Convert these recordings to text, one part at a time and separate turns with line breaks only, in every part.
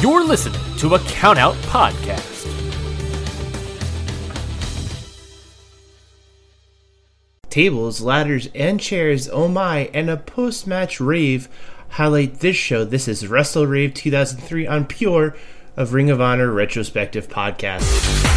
You're listening to a Countout Podcast.
Tables, ladders, and chairs, oh my, and a post match rave highlight this show. This is Wrestle Rave 2003 on Pure of Ring of Honor Retrospective Podcast.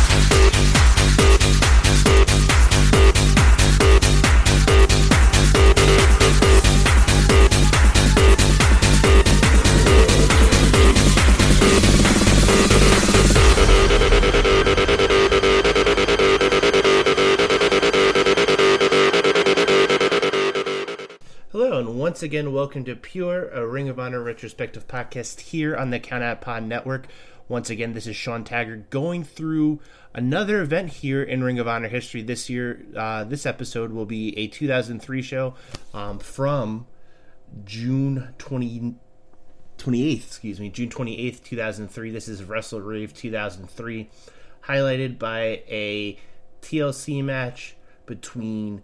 Once again, welcome to Pure, a Ring of Honor retrospective podcast here on the Count Out Pod Network. Once again, this is Sean Taggart going through another event here in Ring of Honor history. This year, uh, this episode will be a 2003 show um, from June 20, 28th, excuse me, June 28th, 2003. This is Wrestle Rave 2003, highlighted by a TLC match between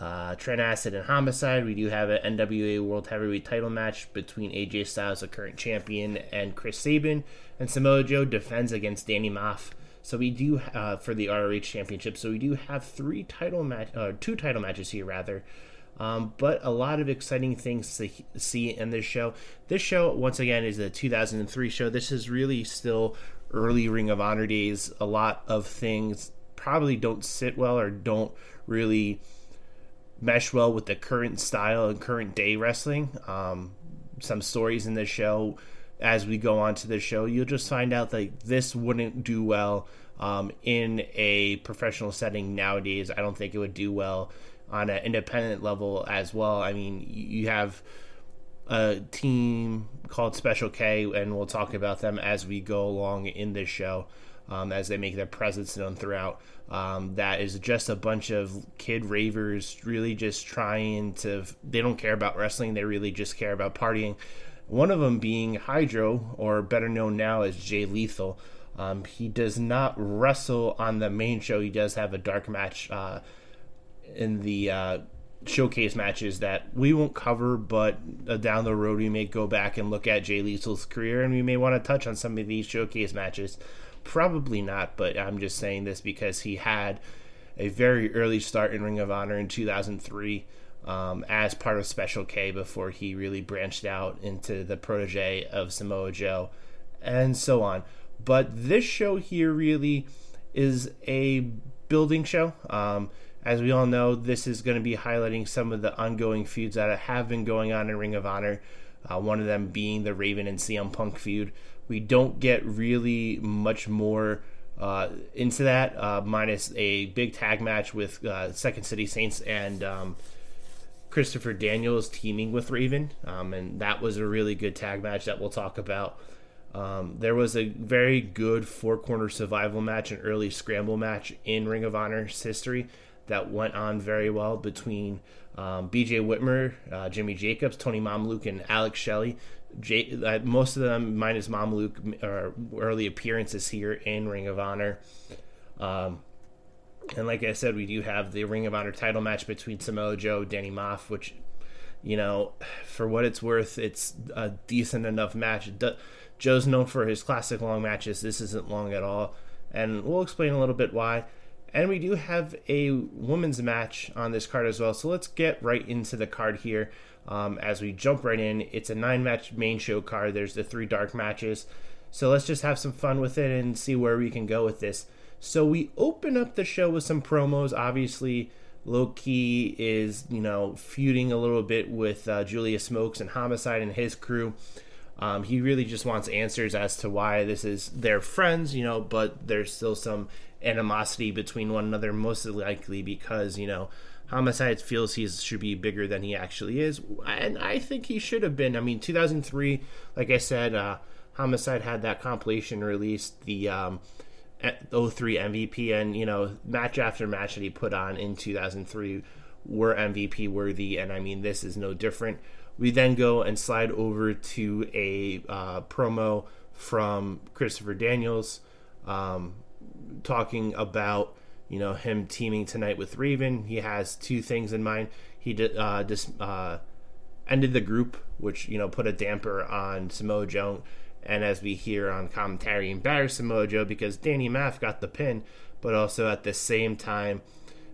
uh, Trent Acid and Homicide. We do have an NWA World Heavyweight title match between AJ Styles, the current champion, and Chris Sabin. And Samoa Joe defends against Danny Maff. So we do uh, for the ROH Championship. So we do have three title match, uh, two title matches here rather. Um, but a lot of exciting things to see in this show. This show, once again, is a 2003 show. This is really still early Ring of Honor days. A lot of things probably don't sit well or don't really mesh well with the current style and current day wrestling. Um, some stories in this show, as we go on to the show, you'll just find out that this wouldn't do well um, in a professional setting nowadays. I don't think it would do well on an independent level as well. I mean, you have a team called Special K, and we'll talk about them as we go along in this show um, as they make their presence known throughout. Um, that is just a bunch of kid ravers really just trying to, they don't care about wrestling, they really just care about partying. One of them being Hydro, or better known now as Jay Lethal. Um, he does not wrestle on the main show, he does have a dark match uh, in the. Uh, showcase matches that we won't cover, but uh, down the road we may go back and look at Jay Lethal's career, and we may want to touch on some of these showcase matches. Probably not, but I'm just saying this because he had a very early start in Ring of Honor in 2003 um, as part of Special K before he really branched out into the protege of Samoa Joe and so on. But this show here really is a building show. Um, as we all know, this is going to be highlighting some of the ongoing feuds that have been going on in Ring of Honor. Uh, one of them being the Raven and CM Punk feud, we don't get really much more uh, into that, uh, minus a big tag match with uh, Second City Saints and um, Christopher Daniels teaming with Raven. Um, and that was a really good tag match that we'll talk about. Um, there was a very good four corner survival match, an early scramble match in Ring of Honor's history that went on very well between um, BJ Whitmer, uh, Jimmy Jacobs, Tony Mamaluke, and Alex Shelley. Uh, most of them, minus Mamaluke, are early appearances here in Ring of Honor. Um, and like I said, we do have the Ring of Honor title match between Samoa Joe, Danny Maff, which, you know, for what it's worth, it's a decent enough match. Joe's known for his classic long matches. This isn't long at all. And we'll explain a little bit why. And we do have a women's match on this card as well. So let's get right into the card here. Um, as we jump right in, it's a nine match main show card. There's the three dark matches. So let's just have some fun with it and see where we can go with this. So we open up the show with some promos. Obviously, Low Ki is, you know, feuding a little bit with uh, Julius Smokes and Homicide and his crew. Um, he really just wants answers as to why this is their friends, you know, but there's still some animosity between one another, most likely because, you know, Homicide feels he should be bigger than he actually is, and I think he should have been. I mean, 2003, like I said, uh, Homicide had that compilation released, the um, 03 MVP, and you know, match after match that he put on in 2003 were MVP worthy, and I mean, this is no different. We then go and slide over to a uh, promo from Christopher Daniels um, talking about you know him teaming tonight with Raven. He has two things in mind. He uh, just uh, ended the group, which you know put a damper on Samoa Joe And as we hear on commentary, embarrassing Mojo because Danny Maff got the pin, but also at the same time,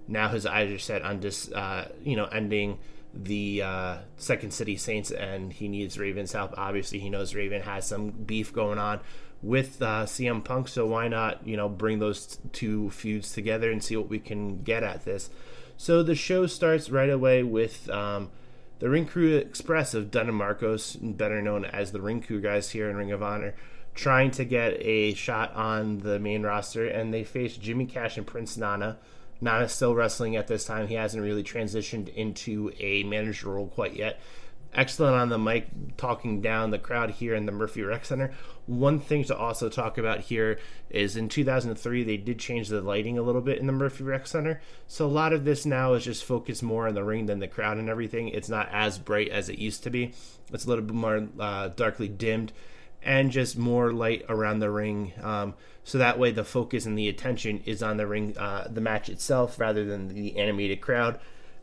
now his eyes are set on just uh, you know ending the uh, Second City Saints, and he needs Raven's help. Obviously, he knows Raven has some beef going on with uh, CM Punk, so why not you know bring those two feuds together and see what we can get at this. So the show starts right away with um, the Ring Crew Express of Dunn and Marcos, better known as the Ring Crew guys here in Ring of Honor, trying to get a shot on the main roster, and they face Jimmy Cash and Prince Nana. Nana's still wrestling at this time. He hasn't really transitioned into a manager role quite yet. Excellent on the mic, talking down the crowd here in the Murphy Rec Center. One thing to also talk about here is in 2003, they did change the lighting a little bit in the Murphy Rec Center. So a lot of this now is just focused more on the ring than the crowd and everything. It's not as bright as it used to be, it's a little bit more uh, darkly dimmed and just more light around the ring. Um, so that way the focus and the attention is on the ring, uh, the match itself, rather than the animated crowd.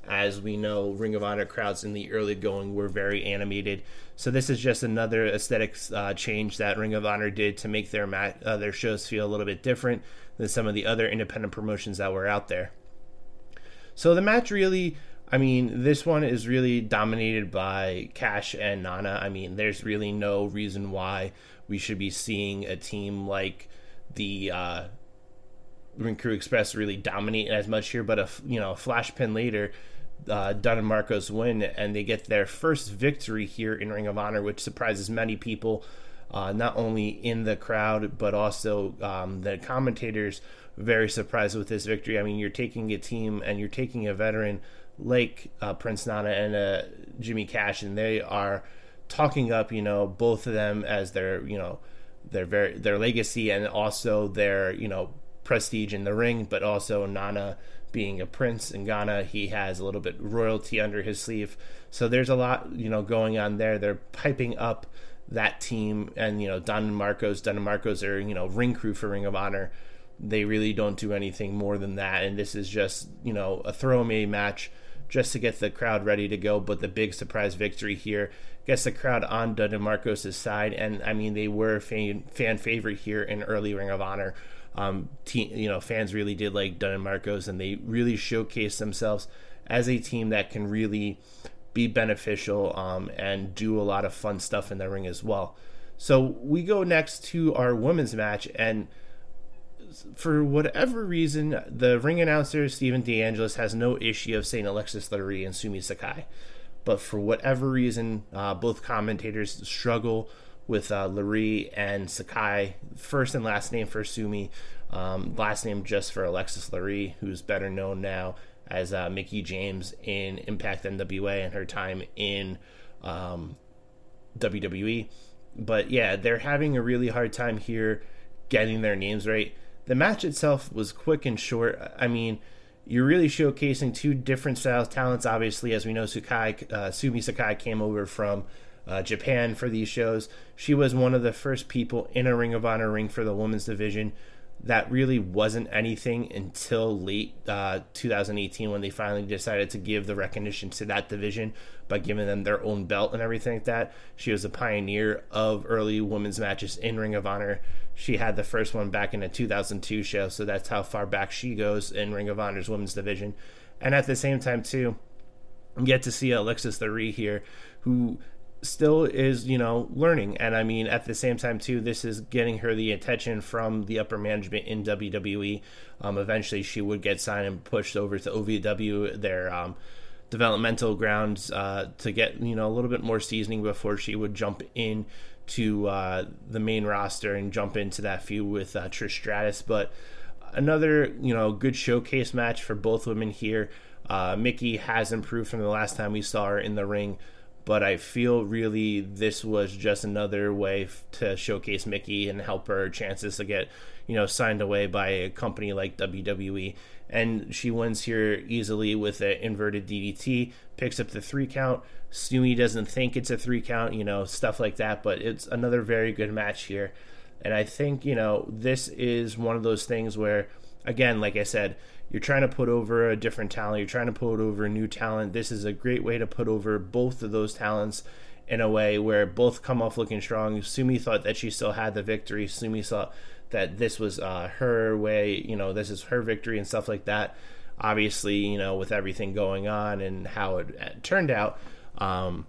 As we know, Ring of Honor crowds in the early going were very animated. So this is just another aesthetics uh, change that Ring of Honor did to make their mat- uh, their shows feel a little bit different than some of the other independent promotions that were out there. So the match really I mean, this one is really dominated by Cash and Nana. I mean, there's really no reason why we should be seeing a team like the uh, Ring Crew Express really dominate as much here. But a you know a flash pin later, uh, Dunn and Marcos win, and they get their first victory here in Ring of Honor, which surprises many people. Uh, not only in the crowd but also um, the commentators very surprised with this victory. I mean, you're taking a team and you're taking a veteran like uh, Prince Nana and uh, Jimmy Cash, and they are talking up, you know, both of them as their, you know, their very their legacy and also their, you know, prestige in the ring, but also Nana being a prince in Ghana, he has a little bit royalty under his sleeve. So there's a lot, you know, going on there. They're piping up that team, and you know, Dunn and Marcos, Dunn and Marcos are you know ring crew for Ring of Honor. They really don't do anything more than that, and this is just you know a throwaway match just to get the crowd ready to go. But the big surprise victory here gets the crowd on Dunn and Marcos' side, and I mean they were fan, fan favorite here in early Ring of Honor. Um, team, you know, fans really did like Dunn and Marcos, and they really showcased themselves as a team that can really be beneficial um, and do a lot of fun stuff in the ring as well. So we go next to our women's match, and for whatever reason, the ring announcer Stephen DeAngelis has no issue of saying Alexis Laree and Sumi Sakai, but for whatever reason, uh, both commentators struggle with uh, and Sakai. First and last name for Sumi, um, last name just for Alexis Laree, who's better known now as uh, Mickie James in Impact NWA and her time in um, WWE. But yeah, they're having a really hard time here getting their names right. The match itself was quick and short. I mean, you're really showcasing two different styles talents. Obviously, as we know, Sakai, uh, Sumi Sakai came over from uh, Japan for these shows. She was one of the first people in a Ring of Honor ring for the women's division that really wasn't anything until late uh, 2018 when they finally decided to give the recognition to that division by giving them their own belt and everything like that. She was a pioneer of early women's matches in Ring of Honor. She had the first one back in a 2002 show, so that's how far back she goes in Ring of Honor's women's division. And at the same time, too, get to see Alexis Laree here, who still is, you know, learning. And I mean, at the same time, too, this is getting her the attention from the upper management in WWE. Um, eventually, she would get signed and pushed over to OVW, their um, developmental grounds, uh, to get, you know, a little bit more seasoning before she would jump in to uh, the main roster and jump into that feud with uh, Trish Stratus. But another, you know, good showcase match for both women here. Uh, Mickie has improved from the last time we saw her in the ring but I feel really this was just another way to showcase Mickie and help her chances to get, you know, signed away by a company like WWE. And she wins here easily with an inverted DDT, picks up the three count. Sumi doesn't think it's a three count, you know, stuff like that, but it's another very good match here. And I think, you know, this is one of those things where, again, like I said, you're trying to put over a different talent, you're trying to put over a new talent. This is a great way to put over both of those talents in a way where both come off looking strong. Sumi thought that she still had the victory. Sumi thought that this was uh, her way, you know, this is her victory and stuff like that. Obviously, you know, with everything going on and how it, turned out, um,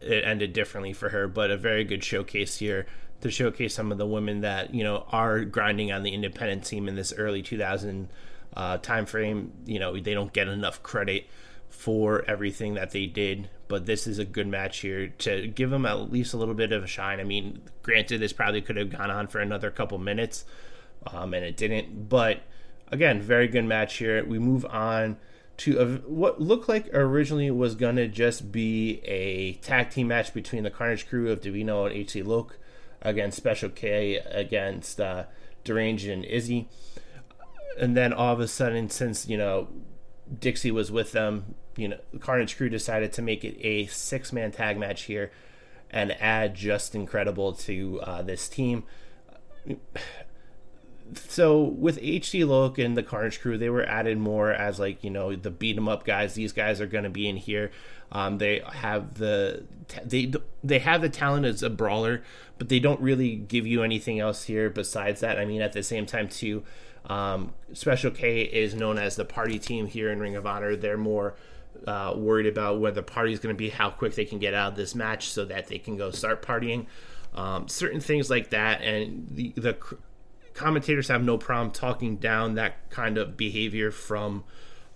it ended differently for her, but a very good showcase here to showcase some of the women that you know are grinding on the independent team in this early 2000 uh, time frame. You know they don't get enough credit for everything that they did, but this is a good match here to give them at least a little bit of a shine. I mean, granted, this probably could have gone on for another couple minutes, um, and it didn't. But again, very good match here. We move on to a, what looked like originally was gonna just be a tag team match between the Carnage Crew of DeVito and HC Loc against Special K against uh, Deranged and Izzy. And then all of a sudden, since you know Dixie was with them, you know Carnage Crew decided to make it a six man tag match here and add Justin Credible to uh, this team so with HC Loc and the Carnage Crew, they were added more as like you know the beat 'em up guys. These guys are going to be in here. Um, they have the they they have the talent as a brawler, but they don't really give you anything else here besides that. I mean, at the same time too, um, Special K is known as the party team here in Ring of Honor. They're more uh, worried about where the party's going to be, how quick they can get out of this match, so that they can go start partying. Um, certain things like that, and the the commentators have no problem talking down that kind of behavior from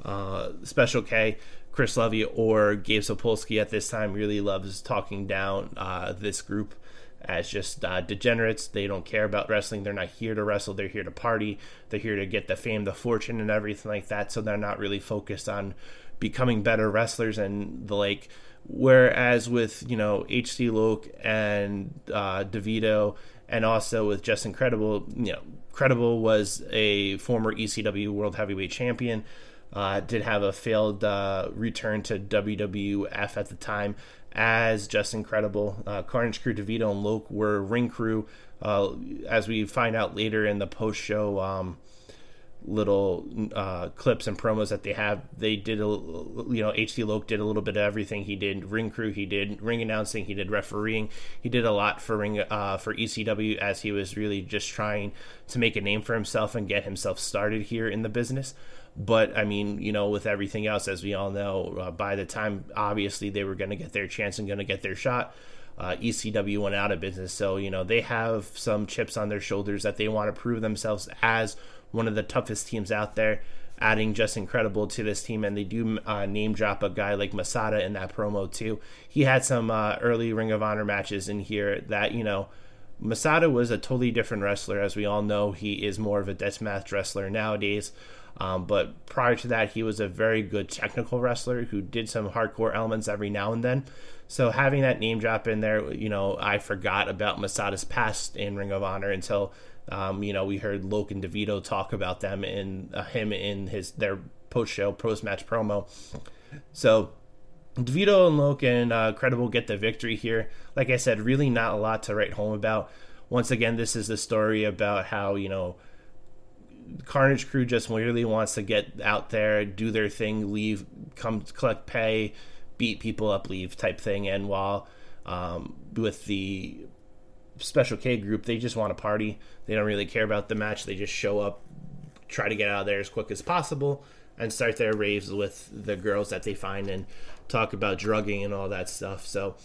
uh, Special K. Chris Levy or Gabe Sapolsky at this time really loves talking down uh, this group as just uh, degenerates. They don't care about wrestling. They're not here to wrestle. They're here to party. They're here to get the fame, the fortune, and everything like that. So they're not really focused on becoming better wrestlers and the like. Whereas with you know HC Loc and uh, DeVito and also with Justin Credible. you know, Credible was a former ECW World Heavyweight Champion. Uh, did have a failed uh, return to WWF at the time as Justin Credible. Uh, Carnage Crew, DeVito, and Loc were ring crew. Uh, as we find out later in the post show, um, little uh, clips and promos that they have. They did a you know HC Loc did a little bit of everything. He did ring crew, he did ring announcing, he did refereeing. He did a lot for ring uh, for ECW as he was really just trying to make a name for himself and get himself started here in the business. But I mean, you know, with everything else, as we all know, uh, by the time obviously they were going to get their chance and going to get their shot. Uh, ECW went out of business, so you know they have some chips on their shoulders that they want to prove themselves as one of the toughest teams out there. Adding Justin Credible to this team, and they do uh, name drop a guy like Masada in that promo too. He had some uh, early Ring of Honor matches in here that you know Masada was a totally different wrestler. As we all know, he is more of a deathmatch wrestler nowadays. Um, but prior to that, he was a very good technical wrestler who did some hardcore elements every now and then. So having that name drop in there, you know, I forgot about Masada's past in Ring of Honor until um, you know, we heard Loc and DeVito talk about them and uh, him in his their post show post match promo. So DeVito and Loc and uh, Credible get the victory here. Like I said, really not a lot to write home about. Once again, this is the story about how you know Carnage Crew just really wants to get out there, do their thing, leave, come collect pay, beat people up, leave type thing. And while um, with the Special K group, they just want to party. They don't really care about the match. They just show up, try to get out of there as quick as possible, and start their raves with the girls that they find and talk about drugging and all that stuff. So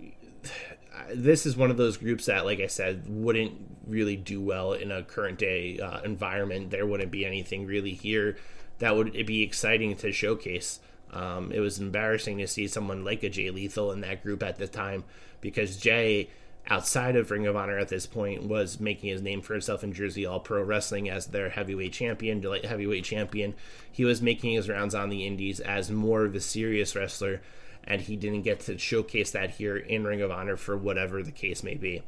this is one of those groups that, like I said, wouldn't really do well in a current day uh, environment. There wouldn't be anything really here that would be exciting to showcase. Um, it was embarrassing to see someone like a Jay Lethal in that group at the time because Jay outside of Ring of Honor at this point was making his name for himself in Jersey All Pro Wrestling as their heavyweight champion, light heavyweight champion. He was making his rounds on the indies as more of a serious wrestler, and he didn't get to showcase that here in Ring of Honor for whatever the case may be.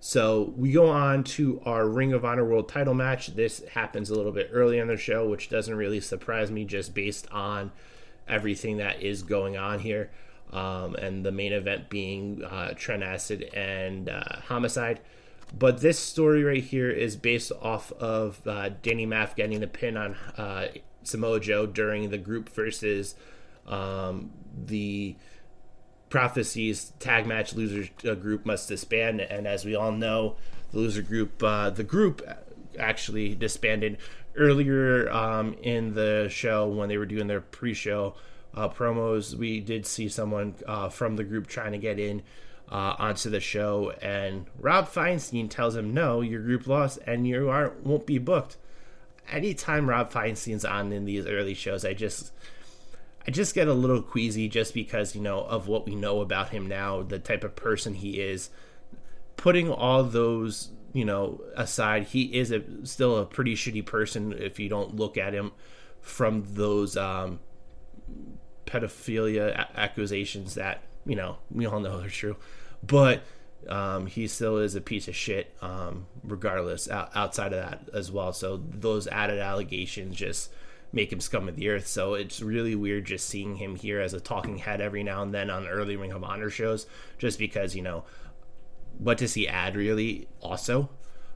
So we go on to our Ring of Honor World title match. This happens a little bit early on the show, which doesn't really surprise me just based on everything that is going on here um, and the main event being uh, Trent Acid and uh, Homicide. But this story right here is based off of uh, Danny Maff getting the pin on uh, Samoa Joe during the group versus um, the prophecies tag match loser uh, group must disband, and as we all know, the loser group, uh, the group actually disbanded earlier um, in the show when they were doing their pre-show uh, promos. We did see someone uh, from the group trying to get in uh, onto the show, and Rob Feinstein tells him, "No, your group lost, and you aren't won't be booked." Anytime Rob Feinstein's on in these early shows, I just I just get a little queasy just because, you know, of what we know about him now, the type of person he is. Putting all those, you know, aside, he is a, still a pretty shitty person if you don't look at him from those um, pedophilia a- accusations that, you know, we all know are true. But um, he still is a piece of shit, um, regardless, outside of that as well. So those added allegations just make him scum of the earth. So it's really weird just seeing him here as a talking head every now and then on early Ring of Honor shows, just because, you know, what does he add really also?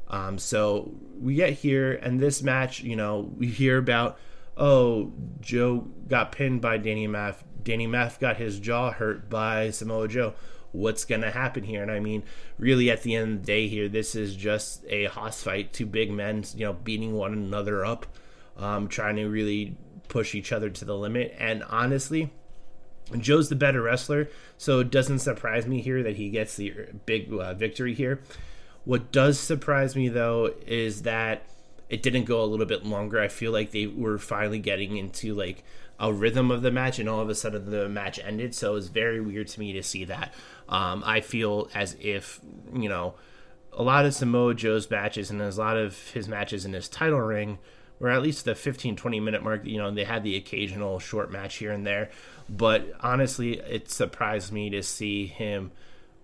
Um, so we get here, and this match, you know, we hear about, oh, Joe got pinned by Danny Maff. Danny Maff got his jaw hurt by Samoa Joe. What's going to happen here? And I mean, really, at the end of the day, here, this is just a hoss fight. Two big men, you know, beating one another up um, trying to really push each other to the limit. And honestly, Joe's the better wrestler, so it doesn't surprise me here that he gets the big uh, victory here. What does surprise me though is that it didn't go a little bit longer. I feel like they were finally getting into like a rhythm of the match, and all of a sudden the match ended. So it was very weird to me to see that. Um, I feel as if you know a lot of Samoa Joe's matches and a lot of his matches in his title ring or at least the 15 20 minute mark you know they had the occasional short match here and there but honestly it surprised me to see him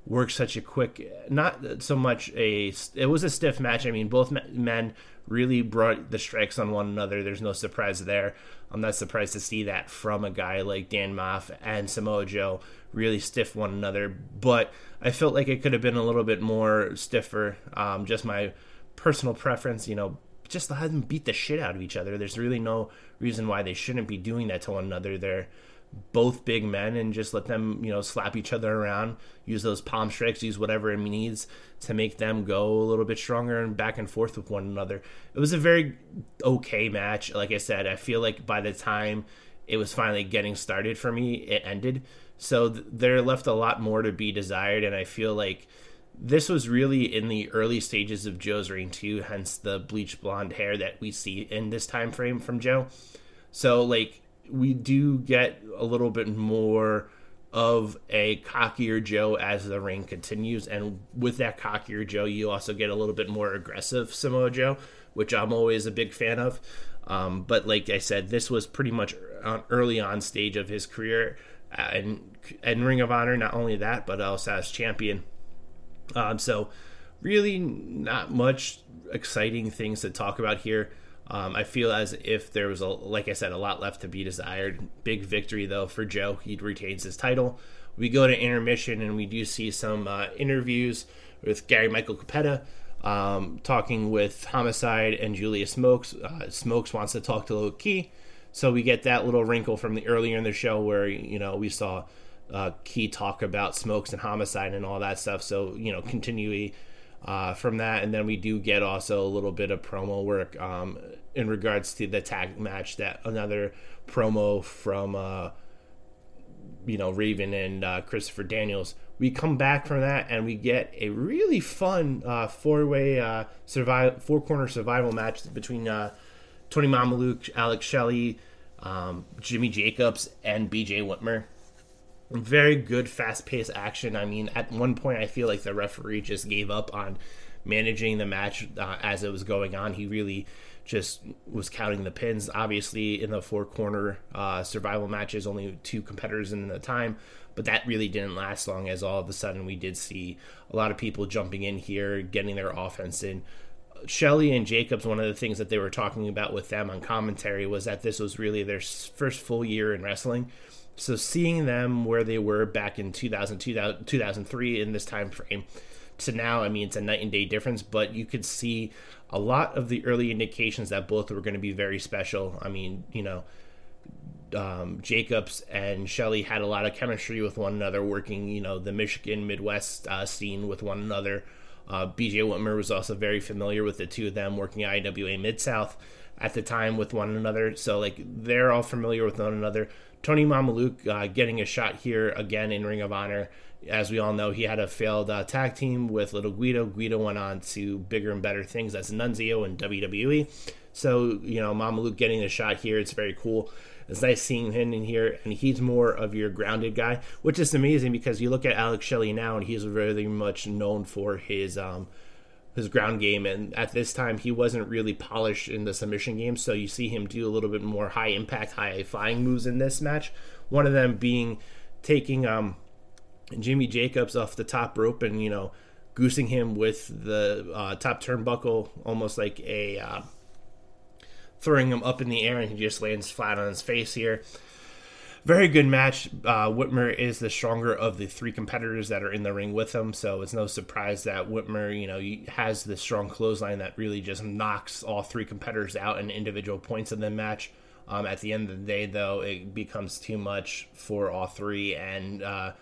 work such a quick not so much a it was a stiff match. I mean both men really brought the strikes on one another. There's no surprise there. I'm not surprised to see that from a guy like dan maff and samoa joe really stiff one another. But i felt like it could have been a little bit more stiffer. Um, just my personal preference you know just let them beat the shit out of each other. There's really no reason why they shouldn't be doing that to one another. They're both big men and just let them, you know, slap each other around, use those palm strikes, use whatever it needs to make them go a little bit stronger and back and forth with one another. It was a very okay match. Like I said, I feel like by the time it was finally getting started for me, it ended. So th- there left a lot more to be desired, and I feel like this was really in the early stages of Joe's reign too, hence the bleach blonde hair that we see in this time frame from Joe. So like we do get a little bit more of a cockier Joe as the reign continues, and with that cockier Joe, you also get a little bit more aggressive Samoa Joe, which I'm always a big fan of. Um, but like I said, this was pretty much early on stage of his career, uh, and and Ring of Honor. Not only that, but also as champion um, so, really, not much exciting things to talk about here. Um, I feel as if there was a, like I said, a lot left to be desired. Big victory though for Joe. He retains his title. We go to intermission and we do see some uh, interviews with Gary Michael Cappetta. um, talking with Homicide and Julius Smokes. Uh, Smokes wants to talk to Low Ki, so we get that little wrinkle from the earlier in the show where you know we saw uh, Ki talk about smokes and homicide and all that stuff. So you know, continuing uh, from that, and then we do get also a little bit of promo work um, in regards to the tag match. That another promo from uh, you know Raven and uh, Christopher Daniels. We come back from that and we get a really fun uh, four way uh, survival four corner survival match between uh, Tony Mamaluke, Alex Shelley, um, Jimmy Jacobs, and BJ Whitmer very good fast paced action. I mean, at one point, I feel like the referee just gave up on managing the match uh, as it was going on. He really just was counting the pins. Obviously, in the four corner uh, survival matches, only two competitors in the time, but that really didn't last long. As all of a sudden, we did see a lot of people jumping in here, getting their offense in. Shelley and Jacobs, one of the things that they were talking about with them on commentary was that this was really their first full year in wrestling so seeing them where they were back in 2000, 2000 2003 in this time frame to now, I mean, it's a night and day difference, but you could see a lot of the early indications that both were going to be very special. I mean, you know, um, Jacobs and Shelley had a lot of chemistry with one another, working, you know, the Michigan Midwest uh, scene with one another. Uh, BJ Whitmer was also very familiar with the two of them working IWA Mid South at the time with one another. So, like, they're all familiar with one another. Tony Mamaluke uh, getting a shot here again in Ring of Honor. As we all know, he had a failed uh, tag team with Little Guido. Guido went on to bigger and better things as Nunzio in WWE. So, you know, Mamaluke getting a shot here, it's very cool. It's nice seeing him in here, and he's more of your grounded guy, which is amazing because you look at Alex Shelley now, and he's very much known for his um, his ground game, and at this time he wasn't really polished in the submission game. So you see him do a little bit more high impact, high flying moves in this match. One of them being taking um, Jimmy Jacobs off the top rope and you know goosing him with the uh, top turnbuckle, almost like a uh, throwing him up in the air, and he just lands flat on his face here. Very good match. Uh, Whitmer is the stronger of the three competitors that are in the ring with him, so it's no surprise that Whitmer, you know, has the strong clothesline that really just knocks all three competitors out in individual points of the match. Um, at the end of the day, though, it becomes too much for all three, and uh,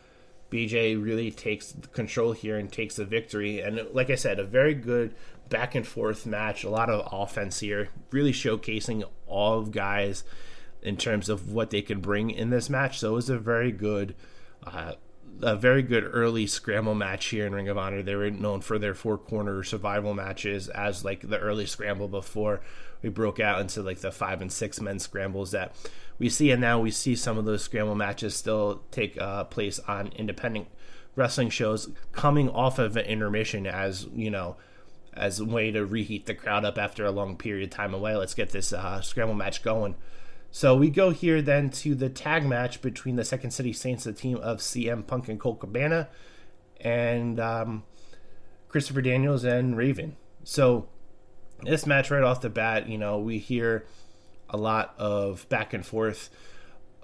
BJ really takes control here and takes the victory. And like I said, a very good back and forth match, a lot of offense here, really showcasing all of guys in terms of what they could bring in this match. So it was a very good, uh, a very good early scramble match here in Ring of Honor. They were known for their four corner survival matches as like the early scramble before we broke out into like the five and six men scrambles that we see, and now we see some of those scramble matches still take uh, place on independent wrestling shows coming off of an intermission as you know as a way to reheat the crowd up after a long period of time away let's get this uh, scramble match going so we go here then to the tag match between the second city saints the team of cm punk and colt cabana and um, christopher daniels and raven so this match right off the bat, you know, we hear a lot of back and forth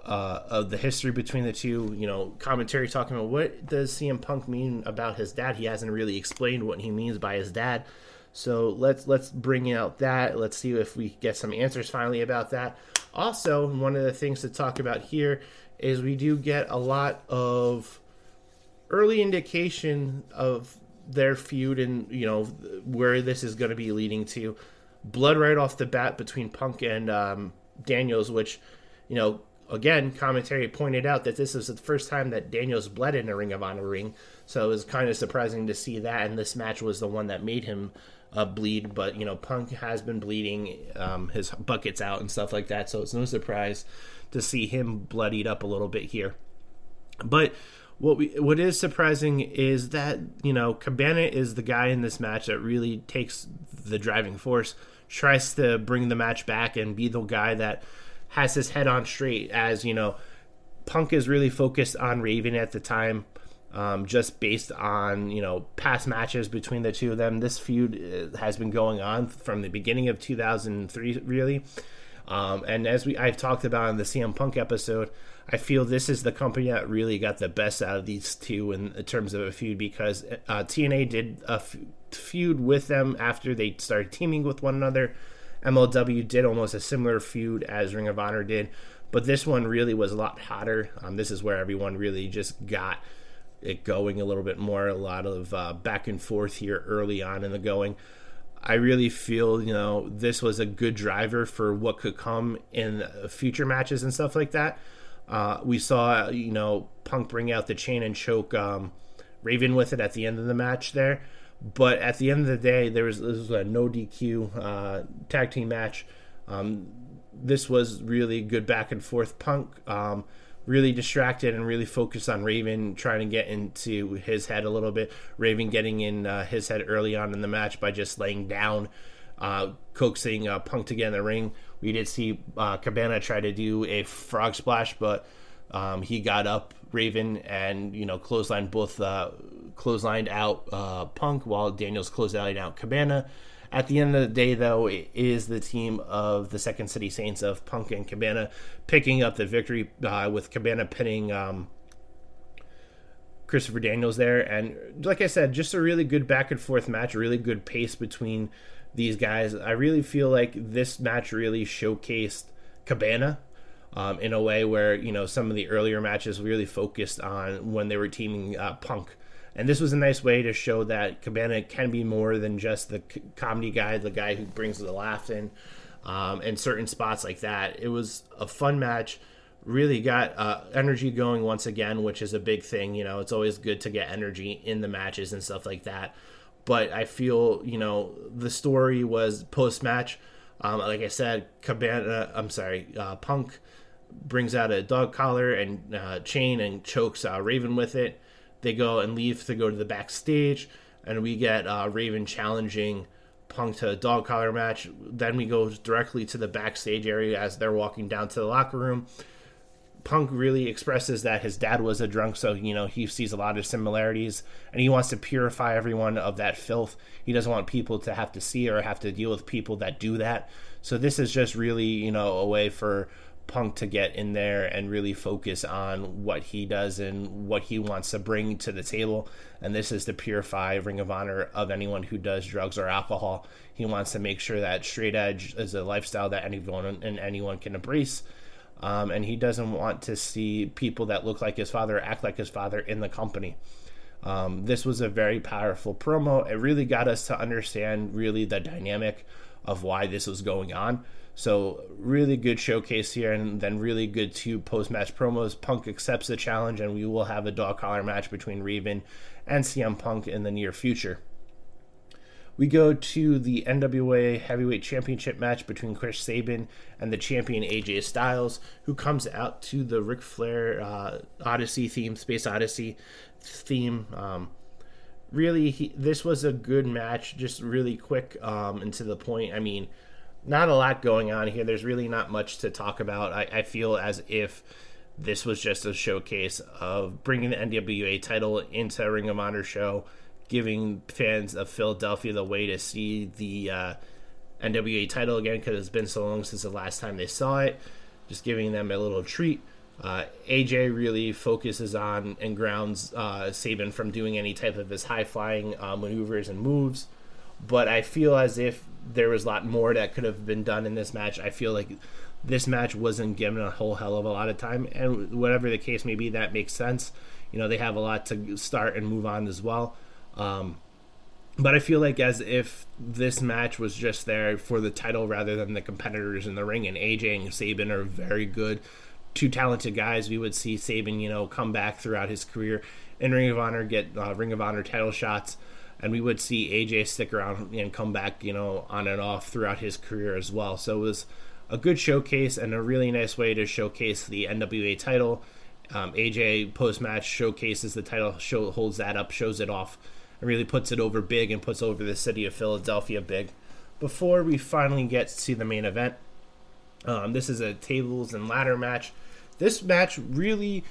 uh, of the history between the two. You know, commentary talking about what does CM Punk mean about his dad. He hasn't really explained what he means by his dad. So let's let's bring out that. Let's see if we get some answers finally about that. Also, one of the things to talk about here is we do get a lot of early indication of their feud and you know where this is going to be leading to. Blood right off the bat between Punk and um, Daniels, which you know again commentary pointed out that this is the first time that Daniels bled in a Ring of Honor ring, so it was kind of surprising to see that. And this match was the one that made him uh, bleed, but you know Punk has been bleeding, um, his buckets out and stuff like that, so it's no surprise to see him bloodied up a little bit here. But what we what is surprising is that you know Cabana is the guy in this match that really takes the driving force, tries to bring the match back and be the guy that has his head on straight. As you know, Punk is really focused on Raven at the time, um, just based on you know past matches between the two of them. This feud uh, has been going on from the beginning of 2003, really. Um, and as we I've talked about in the CM Punk episode, I feel this is the company that really got the best out of these two in, in terms of a feud because uh, TNA did a f- feud with them after they started teaming with one another. MLW did almost a similar feud as Ring of Honor did, but this one really was a lot hotter. Um, this is where everyone really just got it going a little bit more. A lot of uh, back and forth here early on in the going. I really feel you know this was a good driver for what could come in future matches and stuff like that. Uh, we saw, you know, Punk bring out the chain and choke um, Raven with it at the end of the match there. But at the end of the day, there was, this was a no DQ uh, tag team match. Um, this was really good back and forth. Punk um, really distracted and really focused on Raven trying to get into his head a little bit. Raven getting in uh, his head early on in the match by just laying down, uh, coaxing uh, Punk to get in the ring. We did see uh, Cabana try to do a frog splash, but um, he got up Raven and you know clotheslined both uh, clotheslined out uh, Punk while Daniels clotheslined out Cabana. At the end of the day, though, it is the team of the Second City Saints of Punk and Cabana picking up the victory uh, with Cabana pinning um, Christopher Daniels there. And like I said, just a really good back and forth match, a really good pace between these guys. I really feel like this match really showcased Cabana. um, in a way where you know some of the earlier matches really focused on when they were teaming uh, Punk. And this was a nice way to show that Cabana can be more than just the c- comedy guy, the guy who brings the laugh in, um, and certain spots like that. It was a fun match really got uh, energy going once again, which is a big thing. You know, it's always good to get energy in the matches and stuff like that. But I feel, you know, the story was post match. Um, like I said, Cabana, I'm sorry, uh, Punk brings out a dog collar and uh, chain and chokes uh, Raven with it. They go and leave to go to the backstage, and we get uh, Raven challenging Punk to a dog collar match. Then we go directly to the backstage area as they're walking down to the locker room. Punk really expresses that his dad was a drunk, so you know he sees a lot of similarities, and he wants to purify everyone of that filth. He doesn't want people to have to see or have to deal with people that do that. So this is just really you know a way for Punk to get in there and really focus on what he does and what he wants to bring to the table. And this is to purify Ring of Honor of anyone who does drugs or alcohol. He wants to make sure that straight edge is a lifestyle that anyone and anyone can embrace um, and he doesn't want to see people that look like his father act like his father in the company. Um, this was a very powerful promo. It really got us to understand really the dynamic of why this was going on. So really good showcase here, and then really good two post match promos. Punk accepts the challenge, and we will have a dog collar match between Raven and CM Punk in the near future. We go to the NWA Heavyweight Championship match between Chris Sabin and the champion AJ Styles, who comes out to the Ric Flair uh, Odyssey theme, Space Odyssey theme. Um, really, he, this was a good match, just really quick um, and to the point. I mean, not a lot going on here. There's really not much to talk about. I, I feel as if this was just a showcase of bringing the NWA title into a Ring of Honor show giving fans of Philadelphia the way to see the uh, NWA title again because it's been so long since the last time they saw it. Just giving them a little treat. Uh, AJ really focuses on and grounds uh, Sabin from doing any type of his high flying uh, maneuvers and moves. But I feel as if there was a lot more that could have been done in this match. I feel like this match wasn't given a whole hell of a lot of time, and whatever the case may be, that makes sense. You know, they have a lot to start and move on as well. Um, but I feel like as if this match was just there for the title rather than the competitors in the ring. And AJ and Sabin are very good, two talented guys. We would see Sabin, you know, come back throughout his career in Ring of Honor, get uh, Ring of Honor title shots, and we would see AJ stick around and come back, you know, on and off throughout his career as well. So it was a good showcase and a really nice way to showcase the NWA title. Um, AJ post match showcases the title, show holds that up, shows it off and really puts it over big and puts over the city of Philadelphia big. Before we finally get to see the main event, um, this is a tables and ladder match. This match really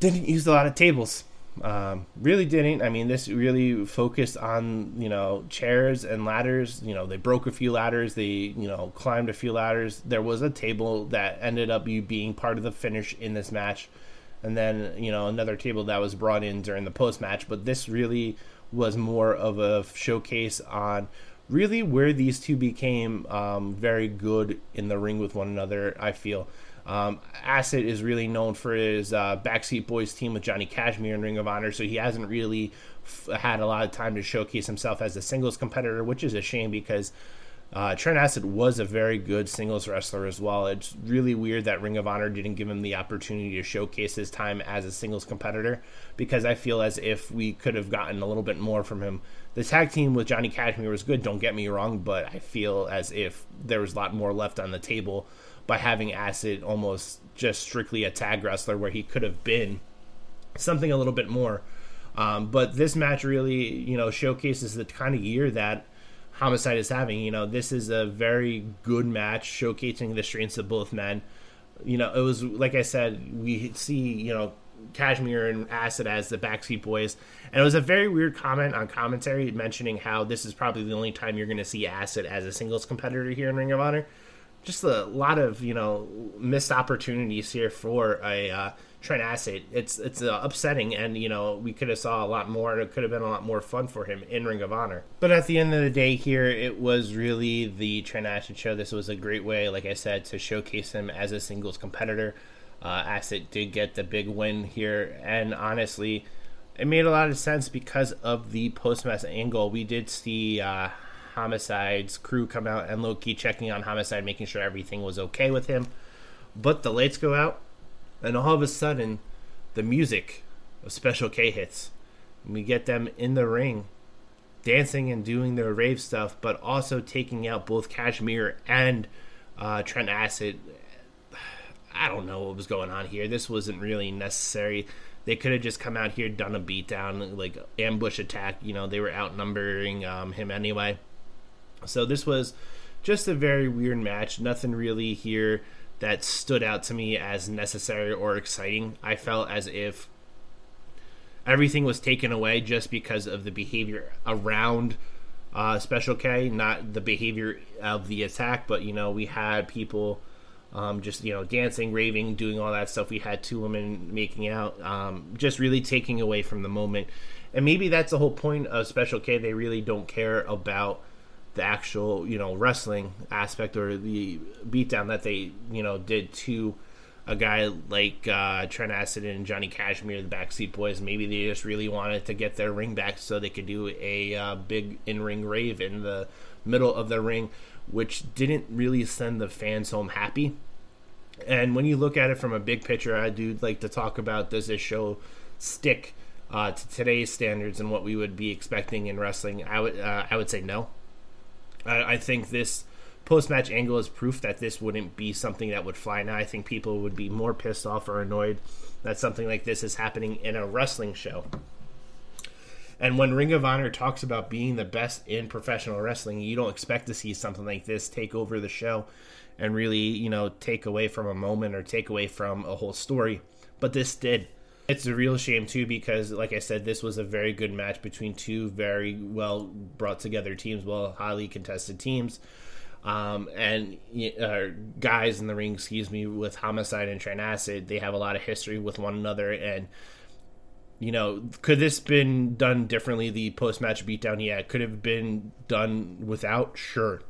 didn't use a lot of tables. Um, really didn't. I mean, this really focused on you know chairs and ladders. You know, they broke a few ladders. They you know climbed a few ladders. There was a table that ended up you being part of the finish in this match and then you know another table that was brought in during the post match. But this really was more of a showcase on really where these two became um, very good in the ring with one another. I feel. Um, Acid is really known for his uh, Backseat Boys team with Johnny Kashmere in Ring of Honor, so he hasn't really f- had a lot of time to showcase himself as a singles competitor, which is a shame because uh, Trent Acid was a very good singles wrestler as well. It's really weird that Ring of Honor didn't give him the opportunity to showcase his time as a singles competitor because I feel as if we could have gotten a little bit more from him. The tag team with Johnny Kashmere was good, don't get me wrong, but I feel as if there was a lot more left on the table by having Acid almost just strictly a tag wrestler where he could have been something a little bit more. Um, but this match really, you know, showcases the kind of year that Homicide is having. You know, this is a very good match showcasing the strengths of both men. You know, it was like I said, we see you know Kashmere and Acid as the backseat boys, and it was a very weird comment on commentary mentioning how this is probably the only time you're going to see Acid as a singles competitor here in Ring of Honor. Just a lot of you know missed opportunities here for a uh, Trent Acid. It's it's uh, upsetting, and you know we could have saw a lot more, and it could have been a lot more fun for him in Ring of Honor. But at the end of the day, here it was really the Trent Acid show. This was a great way, like I said, to showcase him as a singles competitor. Uh, Acid did get the big win here, and honestly, it made a lot of sense because of the post match angle. We did see uh, Homicide's crew come out and Low Ki checking on Homicide, making sure everything was okay with him. But the lights go out, and all of a sudden, the music of Special K hits. And we get them in the ring, dancing and doing their rave stuff, but also taking out both Kashmere and uh, Trent Acid. I don't know what was going on here. This wasn't really necessary. They could have just come out here, done a beatdown, like ambush attack. You know, they were outnumbering um, him anyway. So this was just a very weird match. Nothing really here that stood out to me as necessary or exciting. I felt as if everything was taken away just because of the behavior around uh, Special K, not the behavior of the attack. But you know, we had people um, just you know dancing, raving, doing all that stuff. We had two women making out, um, just really taking away from the moment. And maybe that's the whole point of Special K. They really don't care about the actual you know wrestling aspect or the beatdown that they you know did to a guy like uh, Trent Acid and Johnny Kashmere, the Backseat Boys. Maybe they just really wanted to get their ring back so they could do a uh, big in-ring rave in the middle of the ring, which didn't really send the fans home happy. And when you look at it from a big picture, I do like to talk about does this show stick uh, to today's standards and what we would be expecting in wrestling? I would uh, I would say no. I, I think this post match angle is proof that this wouldn't be something that would fly now. I think people would be more pissed off or annoyed that something like this is happening in a wrestling show. And when Ring of Honor talks about being the best in professional wrestling, you don't expect to see something like this take over the show and really, you know, take away from a moment or take away from a whole story. But this did. It's a real shame too because, like I said, this was a very good match between two very well brought together teams, well highly contested teams, um, and uh, guys in the ring. Excuse me, with Homicide and Trent Acid, they have a lot of history with one another, and you know, could this been done differently? The post match beatdown, yeah, could have been done without, sure,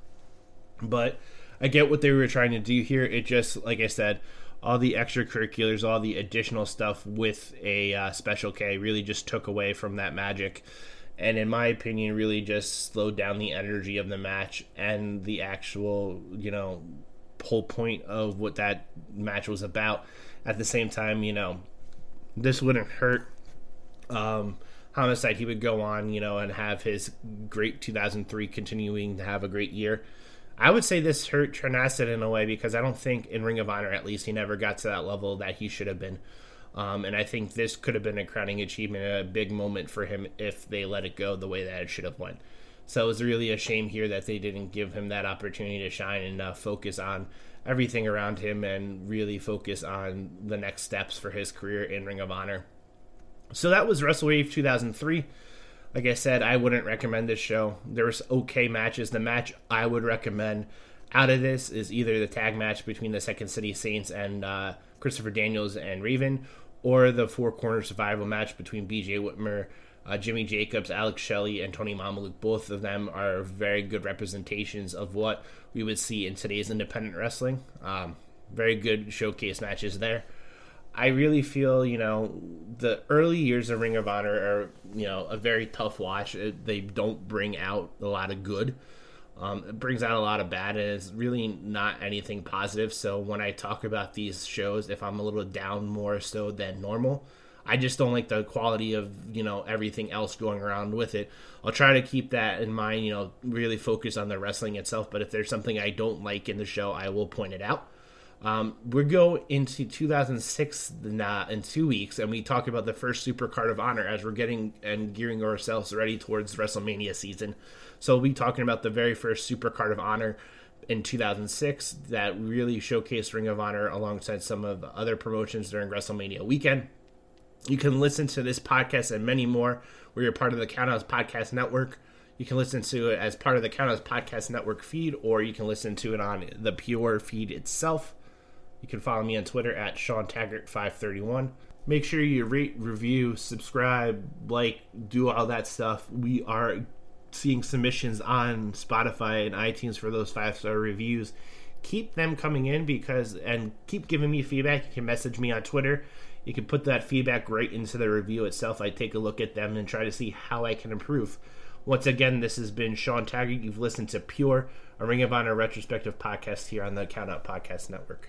but I get what they were trying to do here. It just, like I said all the extracurriculars, all the additional stuff with a uh, special K really just took away from that magic. And in my opinion, really just slowed down the energy of the match and the actual, you know, whole point of what that match was about. At the same time, you know, this wouldn't hurt. Um, Homicide, he would go on, you know, and have his great 2003 continuing to have a great year. I would say this hurt Trent Acid in a way because I don't think in Ring of Honor, at least, he never got to that level that he should have been. Um, and I think this could have been a crowning achievement, a big moment for him if they let it go the way that it should have went. So it was really a shame here that they didn't give him that opportunity to shine and uh, focus on everything around him and really focus on the next steps for his career in Ring of Honor. So that was WrestleRave 2003. Like I said, I wouldn't recommend this show. There's okay matches. The match I would recommend out of this is either the tag match between the Second City Saints and uh, Christopher Daniels and Raven, or the four corner survival match between BJ Whitmer, uh, Jimmy Jacobs, Alex Shelley, and Tony Mamaluke. Both of them are very good representations of what we would see in today's independent wrestling. Um, very good showcase matches there. I really feel, you know, the early years of Ring of Honor are, you know, a very tough watch. They don't bring out a lot of good. Um, it brings out a lot of bad, and it's really not anything positive. So when I talk about these shows, if I'm a little down more so than normal, I just don't like the quality of you know everything else going around with it. I'll try to keep that in mind. You know, really focus on the wrestling itself. But if there's something I don't like in the show, I will point it out. Um, we go into 2006 uh, in two weeks, and we talk about the first Supercard of Honor as we're getting and gearing ourselves ready towards WrestleMania season. So we'll be talking about the very first Supercard of Honor in 2006 that really showcased Ring of Honor alongside some of the other promotions during WrestleMania weekend. You can listen to this podcast and many more. where you're part of the Countouts Podcast Network. You can listen to it as part of the Countouts Podcast Network feed, or you can listen to it on the Pure feed itself. You can follow me on Twitter at Sean Taggart531. Make sure you rate, review, subscribe, like, do all that stuff. We are seeing submissions on Spotify and iTunes for those five star reviews. Keep them coming in because, and keep giving me feedback. You can message me on Twitter. You can put that feedback right into the review itself. I take a look at them and try to see how I can improve. Once again, this has been Sean Taggart. You've listened to Pure, a Ring of Honor retrospective podcast here on the Count Out Podcast Network.